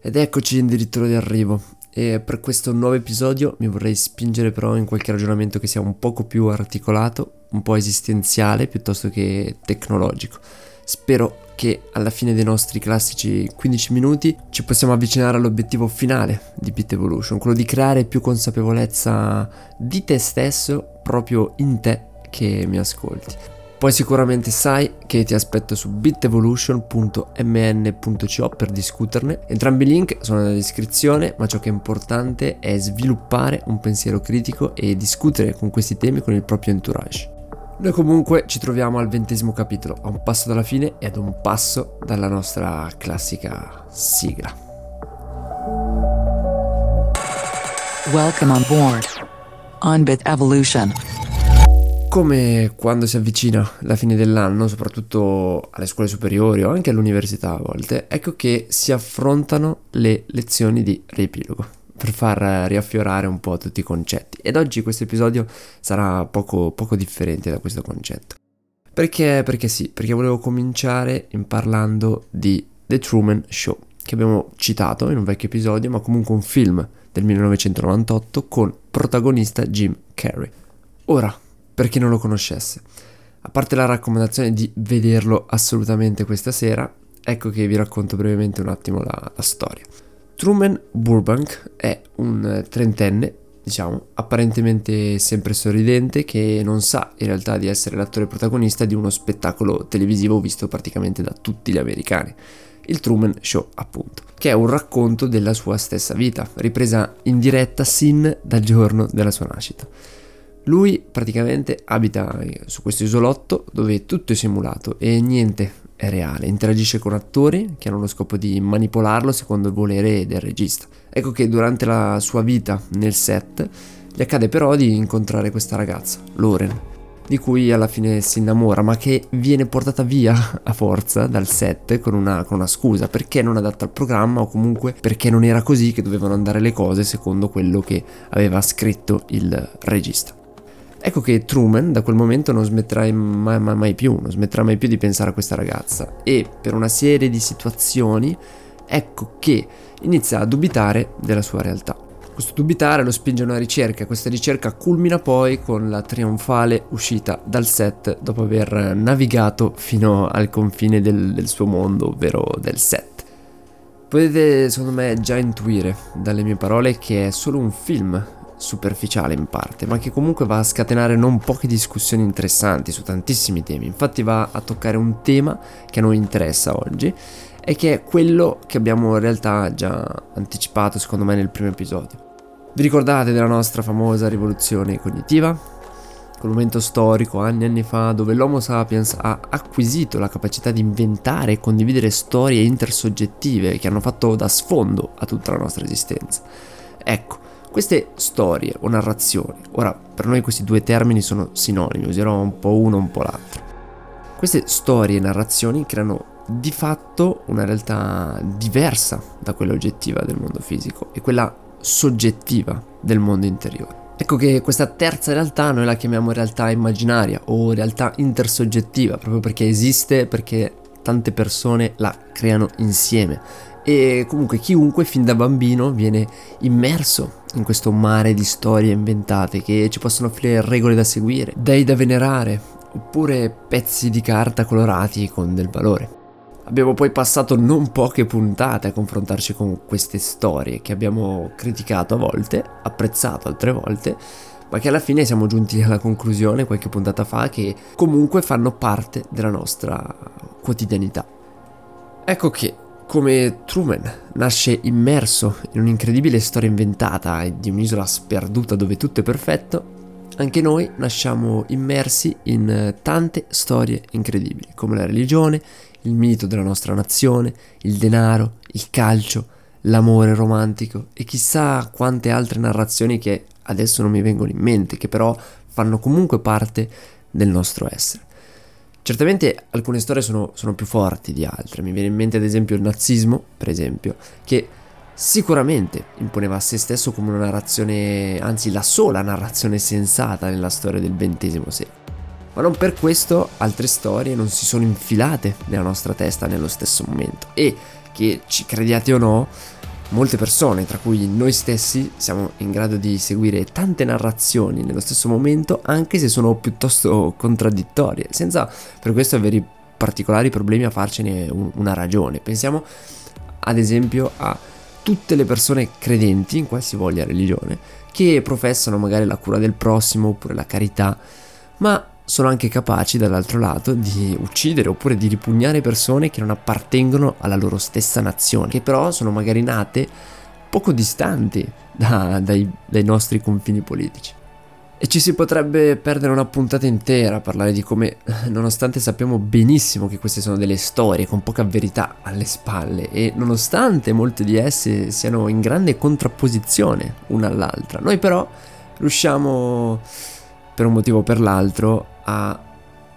Ed eccoci addirittura di arrivo. E per questo nuovo episodio mi vorrei spingere però in qualche ragionamento che sia un poco più articolato, un po' esistenziale piuttosto che tecnologico. Spero che alla fine dei nostri classici 15 minuti ci possiamo avvicinare all'obiettivo finale di Bit Evolution, quello di creare più consapevolezza di te stesso proprio in te che mi ascolti. Poi sicuramente sai che ti aspetto su bitevolution.mn.co per discuterne. Entrambi i link sono nella descrizione, ma ciò che è importante è sviluppare un pensiero critico e discutere con questi temi con il proprio entourage. Noi comunque ci troviamo al ventesimo capitolo, a un passo dalla fine e ad un passo dalla nostra classica sigla. Welcome on board on Bit Evolution. Come quando si avvicina la fine dell'anno, soprattutto alle scuole superiori o anche all'università a volte, ecco che si affrontano le lezioni di riepilogo per far riaffiorare un po' tutti i concetti. Ed oggi questo episodio sarà poco, poco differente da questo concetto. Perché? Perché sì, perché volevo cominciare in parlando di The Truman Show, che abbiamo citato in un vecchio episodio, ma comunque un film del 1998 con protagonista Jim Carrey. Ora, per chi non lo conoscesse. A parte la raccomandazione di vederlo assolutamente questa sera, ecco che vi racconto brevemente un attimo la, la storia. Truman Burbank è un trentenne, diciamo, apparentemente sempre sorridente, che non sa in realtà di essere l'attore protagonista di uno spettacolo televisivo visto praticamente da tutti gli americani. Il Truman Show, appunto, che è un racconto della sua stessa vita, ripresa in diretta sin dal giorno della sua nascita. Lui praticamente abita su questo isolotto dove tutto è simulato e niente è reale, interagisce con attori che hanno lo scopo di manipolarlo secondo il volere del regista. Ecco che durante la sua vita nel set gli accade però di incontrare questa ragazza, Loren, di cui alla fine si innamora, ma che viene portata via a forza dal set con una, con una scusa, perché non adatta al programma o comunque perché non era così che dovevano andare le cose secondo quello che aveva scritto il regista. Ecco che Truman da quel momento non smetterà mai, mai, mai, più, non smetterà mai più di pensare a questa ragazza e per una serie di situazioni ecco che inizia a dubitare della sua realtà. Questo dubitare lo spinge a una ricerca, questa ricerca culmina poi con la trionfale uscita dal set dopo aver navigato fino al confine del, del suo mondo, ovvero del set. Potete secondo me già intuire dalle mie parole che è solo un film superficiale in parte, ma che comunque va a scatenare non poche discussioni interessanti su tantissimi temi. Infatti va a toccare un tema che a noi interessa oggi e che è quello che abbiamo in realtà già anticipato secondo me nel primo episodio. Vi ricordate della nostra famosa rivoluzione cognitiva? Quel momento storico, anni e anni fa, dove l'Homo sapiens ha acquisito la capacità di inventare e condividere storie intersoggettive che hanno fatto da sfondo a tutta la nostra esistenza. Ecco, queste storie o narrazioni, ora per noi questi due termini sono sinonimi, userò un po' uno un po' l'altro. Queste storie e narrazioni creano di fatto una realtà diversa da quella oggettiva del mondo fisico e quella soggettiva del mondo interiore. Ecco che questa terza realtà noi la chiamiamo realtà immaginaria o realtà intersoggettiva, proprio perché esiste, perché tante persone la creano insieme e comunque chiunque fin da bambino viene immerso in questo mare di storie inventate che ci possono offrire regole da seguire, dei da venerare, oppure pezzi di carta colorati con del valore. Abbiamo poi passato non poche puntate a confrontarci con queste storie che abbiamo criticato a volte, apprezzato altre volte, ma che alla fine siamo giunti alla conclusione qualche puntata fa che comunque fanno parte della nostra quotidianità. Ecco che come Truman nasce immerso in un'incredibile storia inventata di un'isola sperduta dove tutto è perfetto, anche noi nasciamo immersi in tante storie incredibili, come la religione, il mito della nostra nazione, il denaro, il calcio, l'amore romantico e chissà quante altre narrazioni che adesso non mi vengono in mente, che però fanno comunque parte del nostro essere. Certamente alcune storie sono, sono, più forti di altre, mi viene in mente ad esempio il nazismo, per esempio, che sicuramente imponeva a se stesso come una narrazione, anzi la sola narrazione sensata nella storia del XX secolo. Ma non per questo altre storie non si sono infilate nella nostra testa nello stesso momento e che, ci crediate o no, molte persone, tra cui noi stessi, siamo in grado di seguire tante narrazioni nello stesso momento, anche se sono piuttosto contraddittorie, senza per questo avere particolari problemi a farcene un, una ragione. Pensiamo ad esempio a tutte le persone credenti in qualsivoglia religione che professano magari la cura del prossimo oppure la carità, ma sono anche capaci dall'altro lato di uccidere oppure di ripugnare persone che non appartengono alla loro stessa nazione, che però sono magari nate poco distanti da, dai, dai nostri confini politici. E ci si potrebbe perdere una puntata intera a parlare di come, nonostante sappiamo benissimo che queste sono delle storie con poca verità alle spalle e nonostante molte di esse siano in grande contrapposizione una all'altra, noi però riusciamo per un motivo o per l'altro a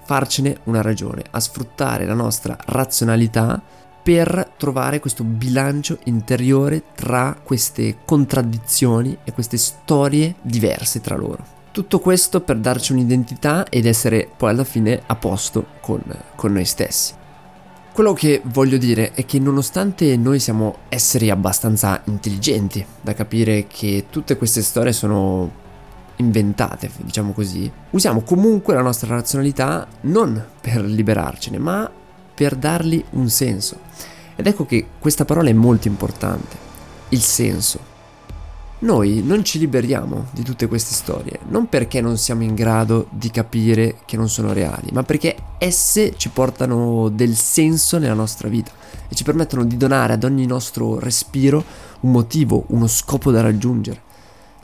farcene una ragione, a sfruttare la nostra razionalità per trovare questo bilancio interiore tra queste contraddizioni e queste storie diverse tra loro. Tutto questo per darci un'identità ed essere poi alla fine a posto con, con noi stessi. Quello che voglio dire è che nonostante noi siamo esseri abbastanza intelligenti da capire che tutte queste storie sono inventate, diciamo così, usiamo comunque la nostra razionalità non per liberarcene, ma per dargli un senso. Ed ecco che questa parola è molto importante, il senso. Noi non ci liberiamo di tutte queste storie, non perché non siamo in grado di capire che non sono reali, ma perché esse ci portano del senso nella nostra vita e ci permettono di donare ad ogni nostro respiro un motivo, uno scopo da raggiungere.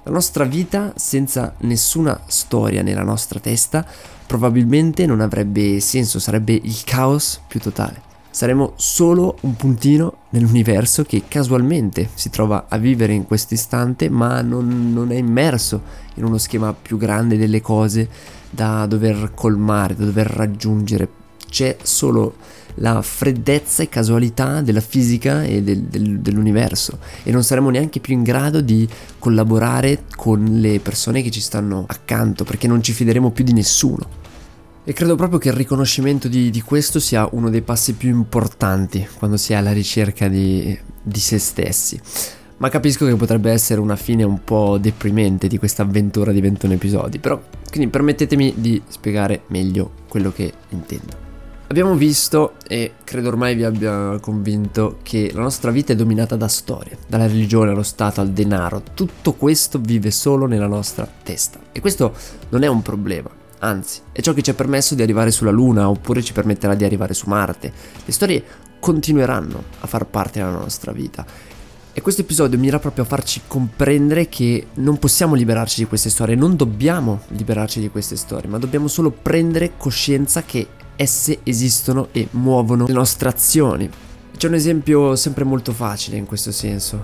La nostra vita senza nessuna storia nella nostra testa probabilmente non avrebbe senso, sarebbe il caos più totale. Saremo solo un puntino nell'universo che casualmente si trova a vivere in questo istante ma non, non, è immerso in uno schema più grande delle cose da dover colmare, da dover raggiungere. C'è solo la freddezza e casualità della fisica e del, del, dell'universo e non saremo neanche più in grado di collaborare con le persone che ci stanno accanto perché non ci fideremo più di nessuno. E credo proprio che il riconoscimento di, di questo sia uno dei passi più importanti quando si è alla ricerca di, di se stessi. Ma capisco che potrebbe essere una fine un po' deprimente di questa avventura di 21 episodi, però quindi permettetemi di spiegare meglio quello che intendo. Abbiamo visto, e credo ormai vi abbia convinto, che la nostra vita è dominata da storie, dalla religione allo Stato al denaro. Tutto questo vive solo nella nostra testa. E questo non è un problema, anzi, è ciò che ci ha permesso di arrivare sulla Luna oppure ci permetterà di arrivare su Marte. Le storie continueranno a far parte della nostra vita. E questo episodio mira proprio a farci comprendere che non possiamo liberarci di queste storie, non dobbiamo liberarci di queste storie, ma dobbiamo solo prendere coscienza che esse esistono e muovono le nostre azioni. C'è un esempio sempre molto facile in questo senso,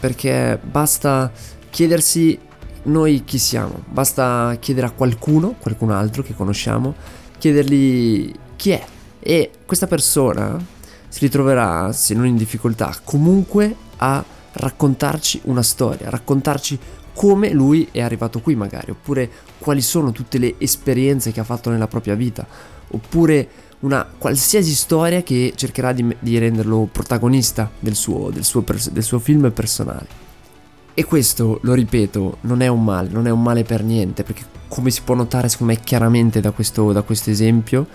perché basta chiedersi noi chi siamo, basta chiedere a qualcuno, qualcun altro che conosciamo, chiedergli chi è e questa persona si ritroverà, se non in difficoltà, comunque a raccontarci una storia, raccontarci come lui è arrivato qui magari, oppure quali sono tutte le esperienze che ha fatto nella propria vita, oppure una qualsiasi storia che cercherà di, di renderlo protagonista del suo, del, suo del suo film personale. E questo, lo ripeto, non è un male, non è un male per niente, perché come si può notare secondo me chiaramente da questo, da questo esempio,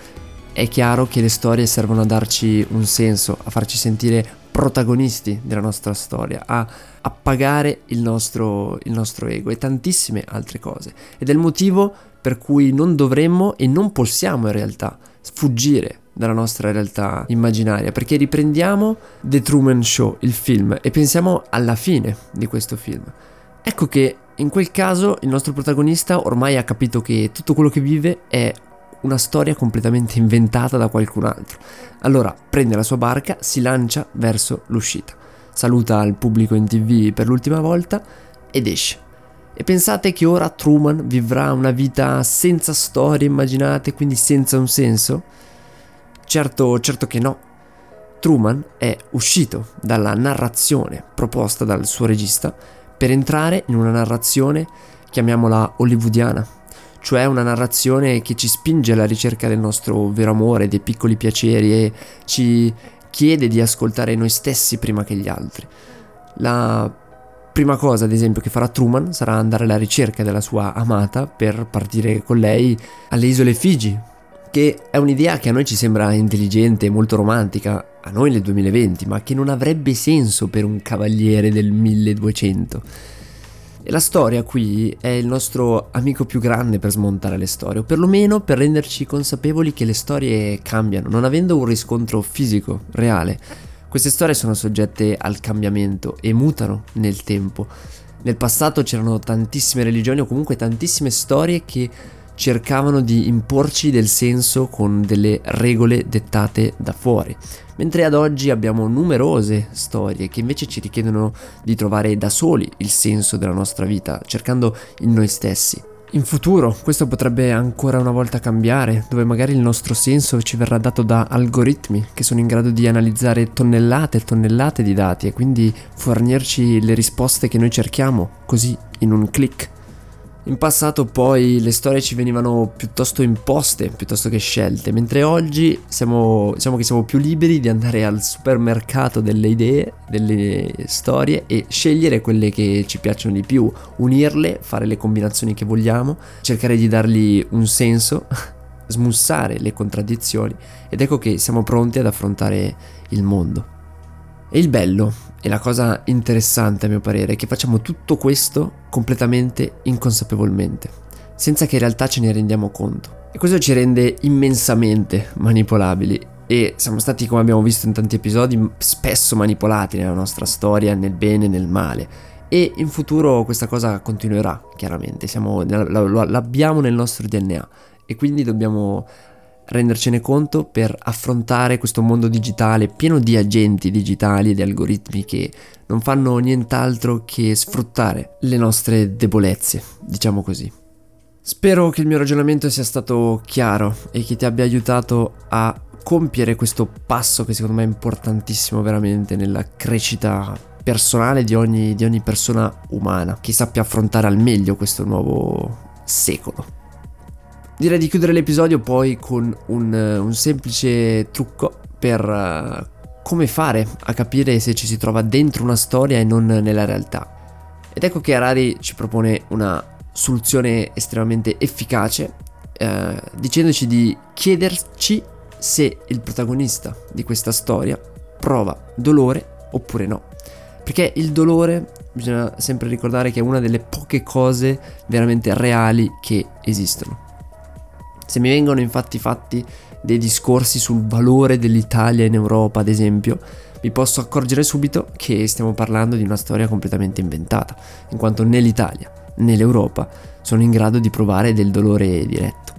è chiaro che le storie servono a darci un senso, a farci sentire protagonisti della nostra storia, a appagare il nostro, il nostro ego e tantissime altre cose. Ed è il motivo per cui non dovremmo e non possiamo in realtà sfuggire dalla nostra realtà immaginaria, perché riprendiamo The Truman Show, il film, e pensiamo alla fine di questo film. Ecco che in quel caso il nostro protagonista ormai ha capito che tutto quello che vive è una storia completamente inventata da qualcun altro. Allora prende la sua barca, si lancia verso l'uscita, saluta il pubblico in tv per l'ultima volta ed esce. E pensate che ora Truman vivrà una vita senza storie immaginate, quindi senza un senso? Certo, certo che no. Truman è uscito dalla narrazione proposta dal suo regista per entrare in una narrazione, chiamiamola hollywoodiana, cioè una narrazione che ci spinge alla ricerca del nostro vero amore, dei piccoli piaceri e ci chiede di ascoltare noi stessi prima che gli altri La prima cosa, ad esempio, che farà Truman sarà andare alla ricerca della sua amata per partire con lei alle isole Figi, che è un'idea che a noi ci sembra intelligente e molto romantica, a noi nel 2020, ma che non avrebbe senso per un cavaliere del 1200. E la storia qui è il nostro amico più grande per smontare le storie, o perlomeno per renderci consapevoli che le storie cambiano, non avendo un riscontro fisico, reale. Queste storie sono soggette al cambiamento e mutano nel tempo. Nel passato c'erano tantissime religioni o comunque tantissime storie che cercavano di imporci del senso con delle regole dettate da fuori, mentre ad oggi abbiamo numerose storie che invece ci richiedono di trovare da soli il senso della nostra vita, cercando in noi stessi. In futuro questo potrebbe ancora una volta cambiare, dove magari il nostro senso ci verrà dato da algoritmi che sono in grado di analizzare tonnellate e tonnellate di dati e quindi fornirci le risposte che noi cerchiamo, così in un clic. In passato poi le storie ci venivano piuttosto imposte piuttosto che scelte, mentre oggi siamo, diciamo che siamo più liberi di andare al supermercato delle idee, delle storie e scegliere quelle che ci piacciono di più, unirle, fare le combinazioni che vogliamo, cercare di dargli un senso, smussare le contraddizioni ed ecco che siamo pronti ad affrontare il mondo. E il bello e la cosa interessante a mio parere è che facciamo tutto questo completamente inconsapevolmente, senza che in realtà ce ne rendiamo conto. E questo ci rende immensamente manipolabili e siamo stati, come abbiamo visto in tanti episodi, spesso manipolati nella nostra storia, nel bene e nel male. E in futuro questa cosa continuerà, chiaramente, Siamo, l'abbiamo nel nostro DNA e quindi dobbiamo rendercene conto per affrontare questo mondo digitale pieno di agenti digitali e di algoritmi che non fanno nient'altro che sfruttare le nostre debolezze, diciamo così. Spero che il mio ragionamento sia stato chiaro e che ti abbia aiutato a compiere questo passo che secondo me è importantissimo veramente nella crescita personale di ogni, di ogni persona umana, che sappia affrontare al meglio questo nuovo secolo. Direi di chiudere l'episodio poi con un, un semplice trucco per uh, come fare a capire se ci si trova dentro una storia e non nella realtà. Ed ecco che Harari ci propone una soluzione estremamente efficace, eh, dicendoci di chiederci se il protagonista di questa storia prova dolore oppure no. Perché il dolore bisogna sempre ricordare che è una delle poche cose veramente reali che esistono. Se mi vengono infatti fatti dei discorsi sul valore dell'Italia in Europa, ad esempio, mi posso accorgere subito che stiamo parlando di una storia completamente inventata, in quanto né l'Italia né l'Europa sono in grado di provare del dolore diretto.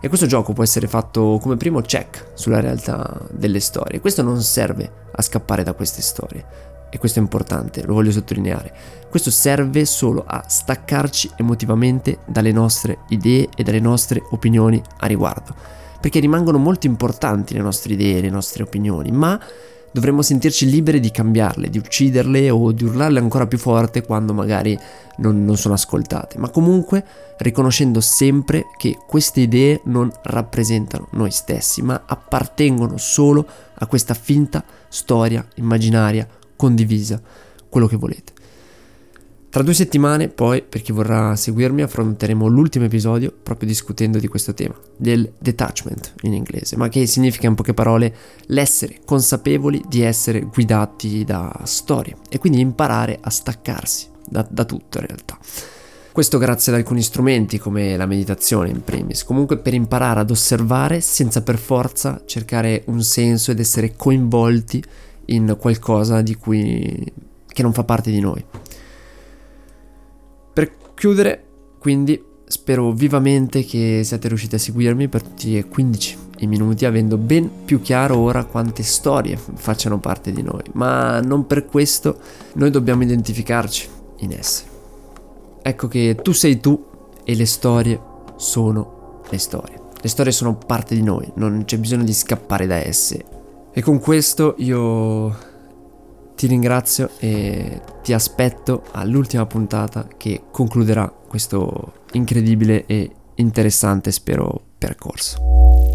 E questo gioco può essere fatto come primo check sulla realtà delle storie. Questo non serve a scappare da queste storie, e questo è importante, lo voglio sottolineare, questo serve solo a staccarci emotivamente dalle nostre idee e dalle nostre opinioni a riguardo, perché rimangono molto importanti le nostre idee, le nostre opinioni, ma dovremmo sentirci liberi di cambiarle, di ucciderle o di urlarle ancora più forte quando magari non, non, sono ascoltate, ma comunque riconoscendo sempre che queste idee non rappresentano noi stessi, ma appartengono solo a questa finta storia immaginaria condivisa, quello che volete. Tra due settimane, poi, per chi vorrà seguirmi, affronteremo l'ultimo episodio proprio discutendo di questo tema, del detachment in inglese, ma che significa in poche parole l'essere consapevoli di essere guidati da storie e quindi imparare a staccarsi da, da tutto in realtà. Questo grazie ad alcuni strumenti come la meditazione in primis, comunque per imparare ad osservare senza per forza cercare un senso ed essere coinvolti in qualcosa di cui che non fa parte di noi. Per chiudere, quindi spero vivamente che siate riusciti a seguirmi per tutti e 15 i minuti avendo ben più chiaro ora quante storie facciano parte di noi, ma non per questo noi dobbiamo identificarci in esse. Ecco che tu sei tu e le storie sono le storie. Le storie sono parte di noi, non c'è bisogno di scappare da esse e con questo io ti ringrazio e ti aspetto all'ultima puntata che concluderà questo incredibile e interessante, spero, percorso.